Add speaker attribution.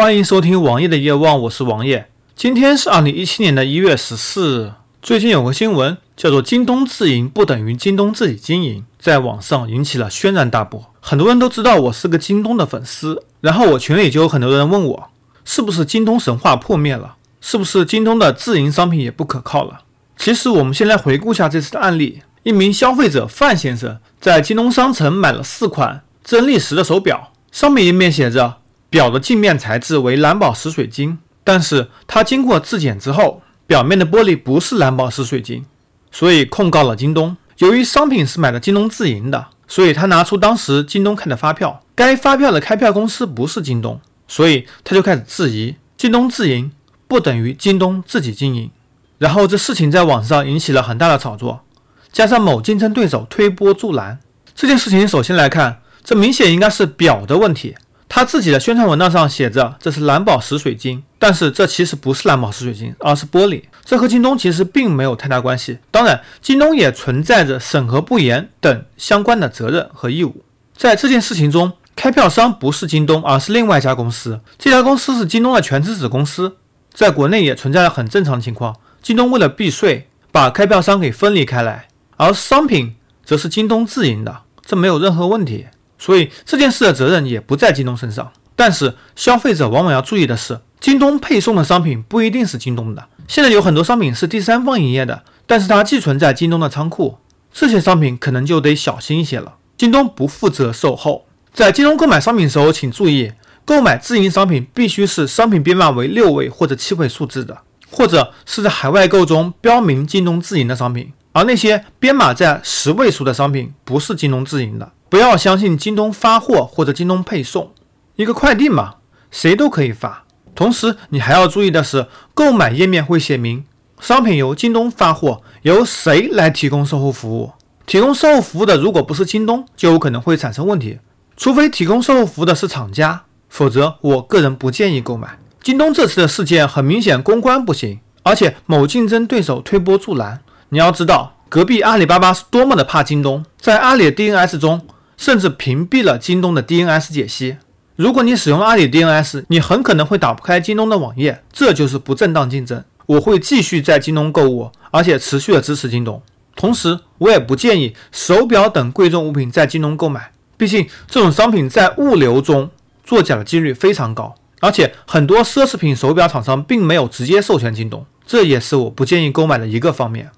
Speaker 1: 欢迎收听王爷的夜望，我是王爷。今天是二零一七年的一月十四日。最近有个新闻叫做“京东自营不等于京东自己经营”，在网上引起了轩然大波。很多人都知道我是个京东的粉丝，然后我群里就有很多人问我，是不是京东神话破灭了？是不是京东的自营商品也不可靠了？其实我们先来回顾一下这次的案例：一名消费者范先生在京东商城买了四款真力时的手表，上面页面写着。表的镜面材质为蓝宝石水晶，但是它经过质检之后，表面的玻璃不是蓝宝石水晶，所以控告了京东。由于商品是买的京东自营的，所以他拿出当时京东开的发票，该发票的开票公司不是京东，所以他就开始质疑京东自营不等于京东自己经营。然后这事情在网上引起了很大的炒作，加上某竞争对手推波助澜，这件事情首先来看，这明显应该是表的问题。他自己的宣传文档上写着这是蓝宝石水晶，但是这其实不是蓝宝石水晶，而是玻璃。这和京东其实并没有太大关系。当然，京东也存在着审核不严等相关的责任和义务。在这件事情中，开票商不是京东，而是另外一家公司。这家公司是京东的全资子公司，在国内也存在了很正常的情况。京东为了避税，把开票商给分离开来，而商品则是京东自营的，这没有任何问题。所以这件事的责任也不在京东身上，但是消费者往往要注意的是，京东配送的商品不一定是京东的。现在有很多商品是第三方营业的，但是它寄存在京东的仓库，这些商品可能就得小心一些了。京东不负责售后，在京东购买商品时候，请注意，购买自营商品必须是商品编码为六位或者七位数字的，或者是在海外购中标明京东自营的商品，而那些编码在十位数的商品不是京东自营的。不要相信京东发货或者京东配送，一个快递嘛，谁都可以发。同时，你还要注意的是，购买页面会写明商品由京东发货，由谁来提供售后服务。提供售后服务的如果不是京东，就有可能会产生问题。除非提供售后服务的是厂家，否则我个人不建议购买。京东这次的事件很明显公关不行，而且某竞争对手推波助澜。你要知道，隔壁阿里巴巴是多么的怕京东，在阿里的 DNS 中。甚至屏蔽了京东的 DNS 解析。如果你使用阿里 DNS，你很可能会打不开京东的网页，这就是不正当竞争。我会继续在京东购物，而且持续的支持京东。同时，我也不建议手表等贵重物品在京东购买，毕竟这种商品在物流中作假的几率非常高，而且很多奢侈品手表厂商并没有直接授权京东，这也是我不建议购买的一个方面。